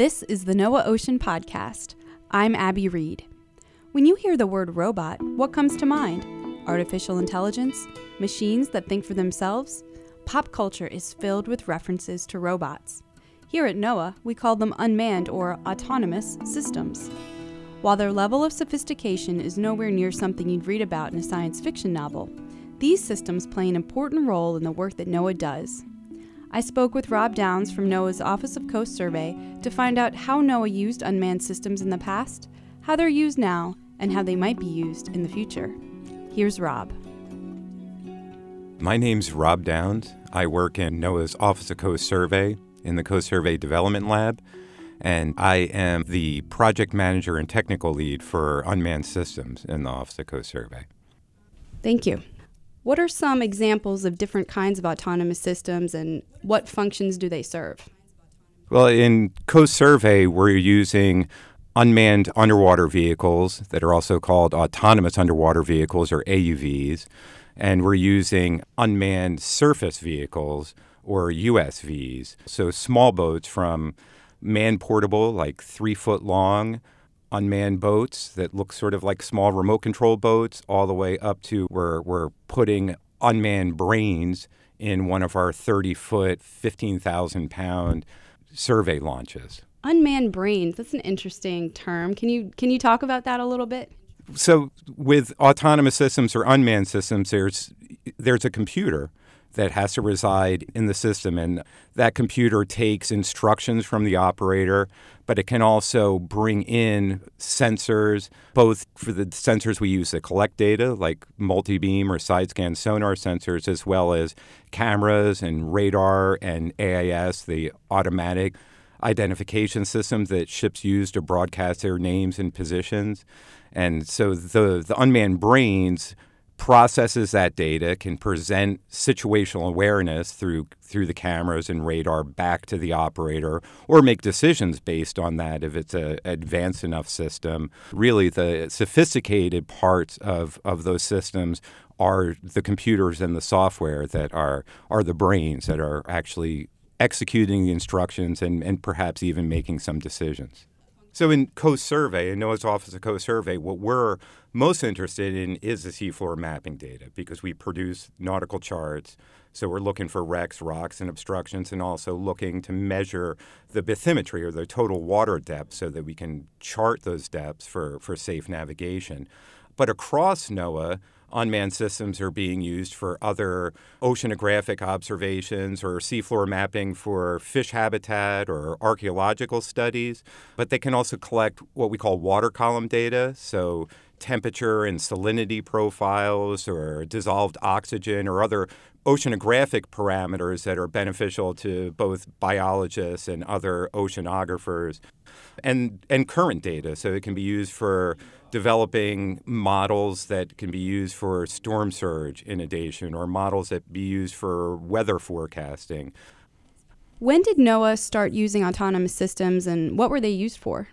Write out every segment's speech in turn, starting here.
This is the NOAA Ocean Podcast. I'm Abby Reed. When you hear the word robot, what comes to mind? Artificial intelligence? Machines that think for themselves? Pop culture is filled with references to robots. Here at NOAA, we call them unmanned or autonomous systems. While their level of sophistication is nowhere near something you'd read about in a science fiction novel, these systems play an important role in the work that NOAA does. I spoke with Rob Downs from NOAA's Office of Coast Survey to find out how NOAA used unmanned systems in the past, how they're used now, and how they might be used in the future. Here's Rob. My name's Rob Downs. I work in NOAA's Office of Coast Survey in the Coast Survey Development Lab, and I am the project manager and technical lead for unmanned systems in the Office of Coast Survey. Thank you. What are some examples of different kinds of autonomous systems and what functions do they serve? Well, in Coast Survey, we're using unmanned underwater vehicles that are also called autonomous underwater vehicles or AUVs, and we're using unmanned surface vehicles or USVs. So small boats from man portable, like three foot long, unmanned boats that look sort of like small remote control boats, all the way up to where we're putting unmanned brains in one of our 30 foot, 15,000 pound survey launches. Unmanned brains, that's an interesting term. Can you can you talk about that a little bit? So with autonomous systems or unmanned systems there's there's a computer that has to reside in the system. And that computer takes instructions from the operator, but it can also bring in sensors, both for the sensors we use to collect data, like multi beam or side scan sonar sensors, as well as cameras and radar and AIS, the automatic identification system that ships use to broadcast their names and positions. And so the, the unmanned brains processes that data, can present situational awareness through through the cameras and radar back to the operator, or make decisions based on that if it's an advanced enough system. Really, the sophisticated parts of, of those systems are the computers and the software that are are the brains that are actually executing the instructions and, and perhaps even making some decisions. So in Coast Survey, in NOAA's Office of Coast Survey, what we're most interested in is the seafloor mapping data because we produce nautical charts. So we're looking for wrecks, rocks, and obstructions, and also looking to measure the bathymetry or the total water depth so that we can chart those depths for, for safe navigation. But across NOAA, unmanned systems are being used for other oceanographic observations or seafloor mapping for fish habitat or archaeological studies. But they can also collect what we call water column data, so temperature and salinity profiles or dissolved oxygen or other oceanographic parameters that are beneficial to both biologists and other oceanographers and and current data so it can be used for developing models that can be used for storm surge inundation or models that be used for weather forecasting. When did NOAA start using autonomous systems and what were they used for?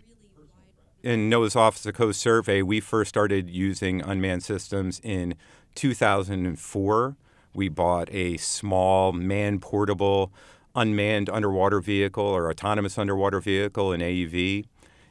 In NOAA's Office of Coast Survey, we first started using unmanned systems in 2004. We bought a small man portable unmanned underwater vehicle or autonomous underwater vehicle, an AUV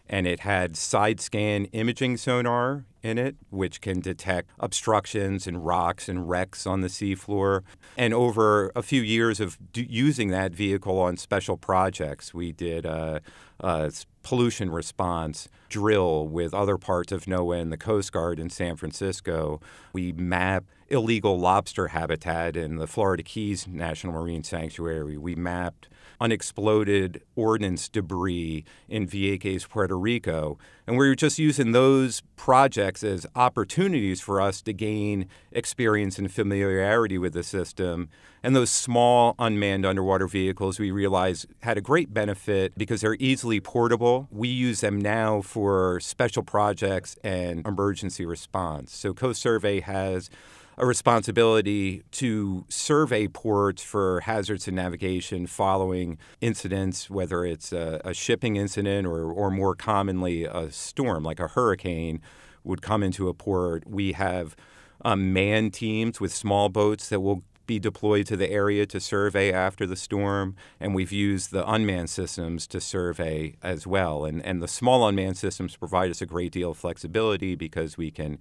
and it had side scan imaging sonar in it, which can detect obstructions and rocks and wrecks on the seafloor. And over a few years of d- using that vehicle on special projects, we did a, a pollution response drill with other parts of NOAA and the Coast Guard in San Francisco. We mapped illegal lobster habitat in the Florida Keys National Marine Sanctuary. We mapped unexploded ordnance debris in Vieques, Puerto Rico. And we were just using those projects as opportunities for us to gain experience and familiarity with the system. And those small unmanned underwater vehicles we realized had a great benefit because they're easily portable. We use them now for special projects and emergency response. So Coast Survey has a responsibility to survey ports for hazards in navigation following incidents, whether it's a, a shipping incident or, or more commonly a storm, like a hurricane would come into a port. We have um, manned teams with small boats that will be deployed to the area to survey after the storm, and we've used the unmanned systems to survey as well. And, and the small unmanned systems provide us a great deal of flexibility because we can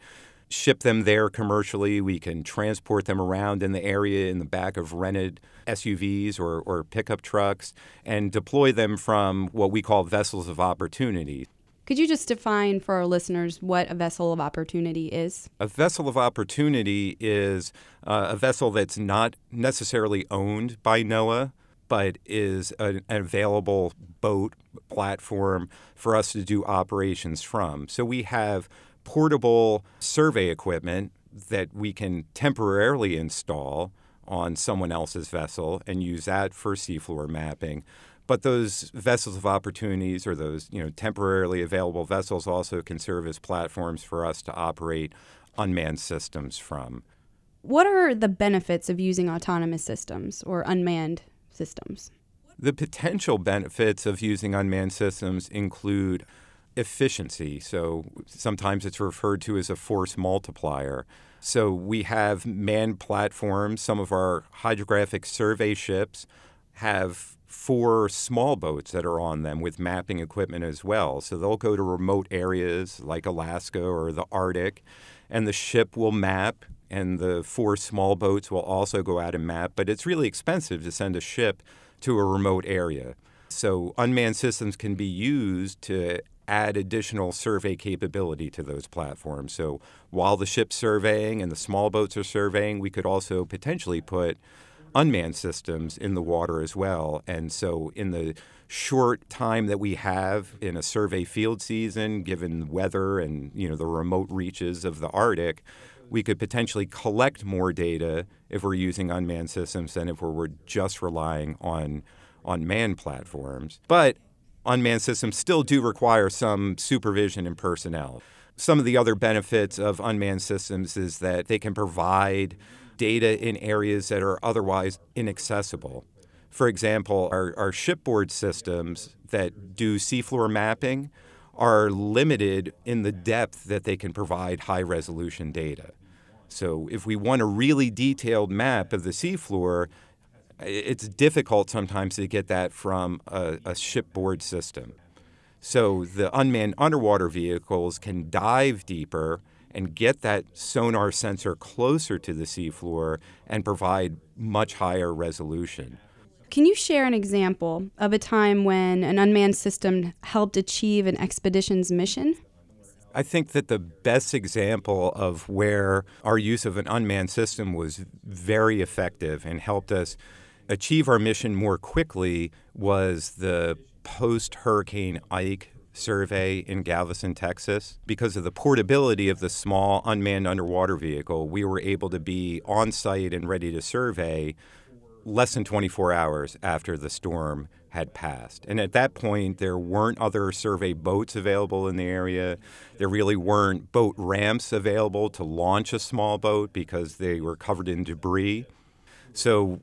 ship them there commercially. We can transport them around in the area in the back of rented SUVs or, or pickup trucks and deploy them from what we call vessels of opportunity. Could you just define for our listeners what a vessel of opportunity is? A vessel of opportunity is uh, a vessel that's not necessarily owned by NOAA, but is an available boat platform for us to do operations from. So we have portable survey equipment that we can temporarily install on someone else's vessel and use that for seafloor mapping. But those vessels of opportunities or those you know temporarily available vessels also can serve as platforms for us to operate unmanned systems from. What are the benefits of using autonomous systems or unmanned systems? The potential benefits of using unmanned systems include efficiency. So sometimes it's referred to as a force multiplier. So we have manned platforms. Some of our hydrographic survey ships have four small boats that are on them with mapping equipment as well. So they'll go to remote areas like Alaska or the Arctic, and the ship will map, and the four small boats will also go out and map. But it's really expensive to send a ship to a remote area. So unmanned systems can be used to add additional survey capability to those platforms. So while the ship's surveying and the small boats are surveying, we could also potentially put unmanned systems in the water as well. And so in the short time that we have in a survey field season, given weather and you know the remote reaches of the Arctic, we could potentially collect more data if we're using unmanned systems than if we're just relying on on manned platforms. But unmanned systems still do require some supervision and personnel. Some of the other benefits of unmanned systems is that they can provide data in areas that are otherwise inaccessible. For example, our, our shipboard systems that do seafloor mapping are limited in the depth that they can provide high resolution data. So, if we want a really detailed map of the seafloor, it's difficult sometimes to get that from a, a shipboard system. So the unmanned underwater vehicles can dive deeper and get that sonar sensor closer to the seafloor and provide much higher resolution. Can you share an example of a time when an unmanned system helped achieve an expedition's mission? I think that the best example of where our use of an unmanned system was very effective and helped us achieve our mission more quickly was the post Hurricane Ike survey in Galveston, Texas. Because of the portability of the small unmanned underwater vehicle, we were able to be on site and ready to survey less than 24 hours after the storm had passed. And at that point, there weren't other survey boats available in the area. There really weren't boat ramps available to launch a small boat because they were covered in debris. So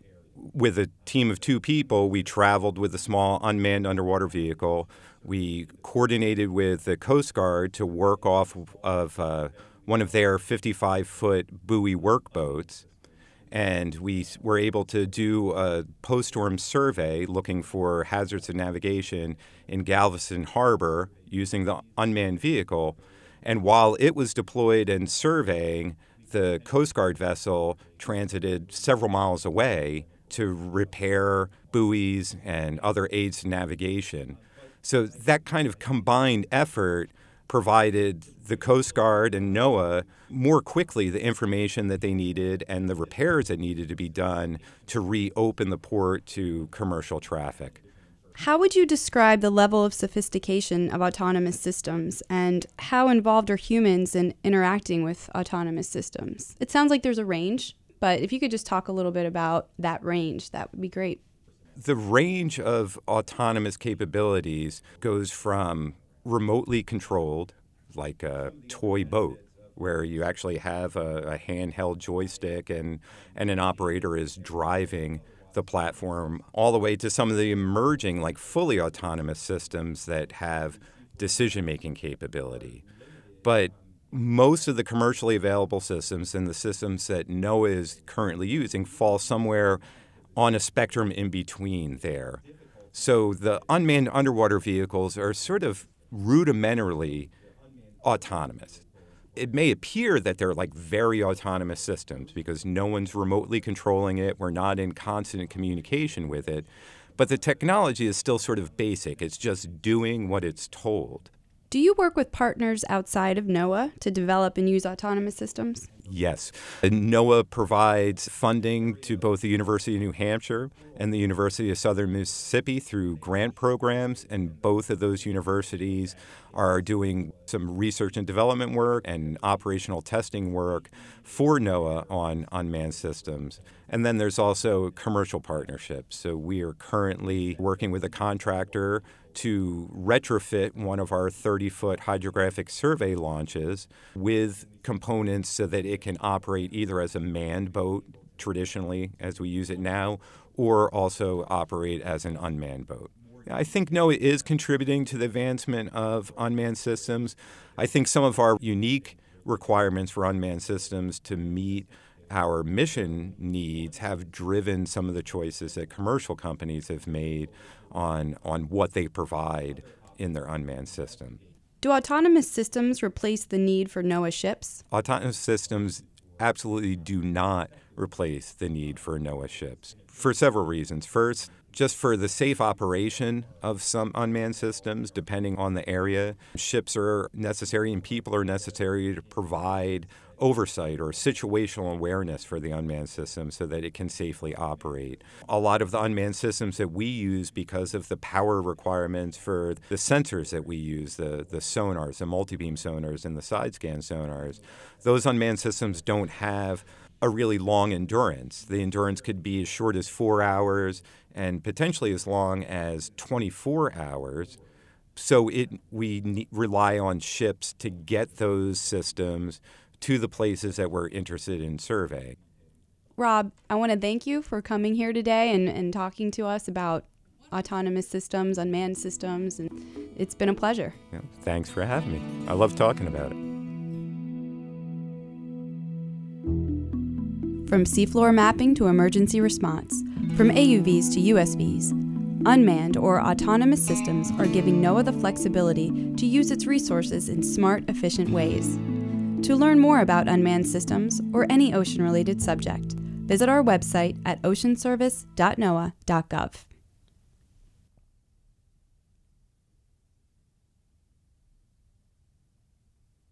with a team of two people, we traveled with a small unmanned underwater vehicle. We coordinated with the Coast Guard to work off of uh, one of their 55 foot buoy workboats. And we were able to do a post storm survey looking for hazards of navigation in Galveston Harbor using the unmanned vehicle. And while it was deployed and surveying, the Coast Guard vessel transited several miles away to repair buoys and other aids to navigation. So that kind of combined effort provided the Coast Guard and NOAA more quickly the information that they needed and the repairs that needed to be done to reopen the port to commercial traffic. How would you describe the level of sophistication of autonomous systems and how involved are humans in interacting with autonomous systems? It sounds like there's a range, but if you could just talk a little bit about that range, that would be great. The range of autonomous capabilities goes from remotely controlled, like a toy boat, where you actually have a, a handheld joystick and, and an operator is driving the platform, all the way to some of the emerging, like fully autonomous systems that have decision making capability. But most of the commercially available systems and the systems that NOAA is currently using fall somewhere on a spectrum in between there. So the unmanned underwater vehicles are sort of rudimentarily autonomous. It may appear that they're like very autonomous systems because no one's remotely controlling it, we're not in constant communication with it, but the technology is still sort of basic. It's just doing what it's told. Do you work with partners outside of NOAA to develop and use autonomous systems? Yes. NOAA provides funding to both the University of New Hampshire and the University of Southern Mississippi through grant programs, and both of those universities are doing some research and development work and operational testing work for NOAA on unmanned systems. And then there's also commercial partnerships. So we are currently working with a contractor to retrofit one of our 30 foot hydrographic survey launches with components so that it can operate either as a manned boat, traditionally as we use it now, or also operate as an unmanned boat. I think NOAA is contributing to the advancement of unmanned systems. I think some of our unique requirements for unmanned systems to meet our mission needs have driven some of the choices that commercial companies have made on, on what they provide in their unmanned system. Do autonomous systems replace the need for NOAA ships? Autonomous systems absolutely do not replace the need for NOAA ships for several reasons. First, just for the safe operation of some unmanned systems, depending on the area, ships are necessary and people are necessary to provide oversight or situational awareness for the unmanned system so that it can safely operate. A lot of the unmanned systems that we use because of the power requirements for the sensors that we use, the, the sonars, the multi-beam sonars and the side scan sonars, those unmanned systems don't have a really long endurance. The endurance could be as short as four hours and potentially as long as 24 hours. So it, we ne- rely on ships to get those systems to the places that we're interested in surveying. Rob, I want to thank you for coming here today and, and talking to us about autonomous systems, unmanned systems, and it's been a pleasure. Yeah, thanks for having me. I love talking about it. From seafloor mapping to emergency response, from AUVs to USVs, unmanned or autonomous systems are giving NOAA the flexibility to use its resources in smart, efficient ways. To learn more about unmanned systems or any ocean related subject, visit our website at oceanservice.noaa.gov.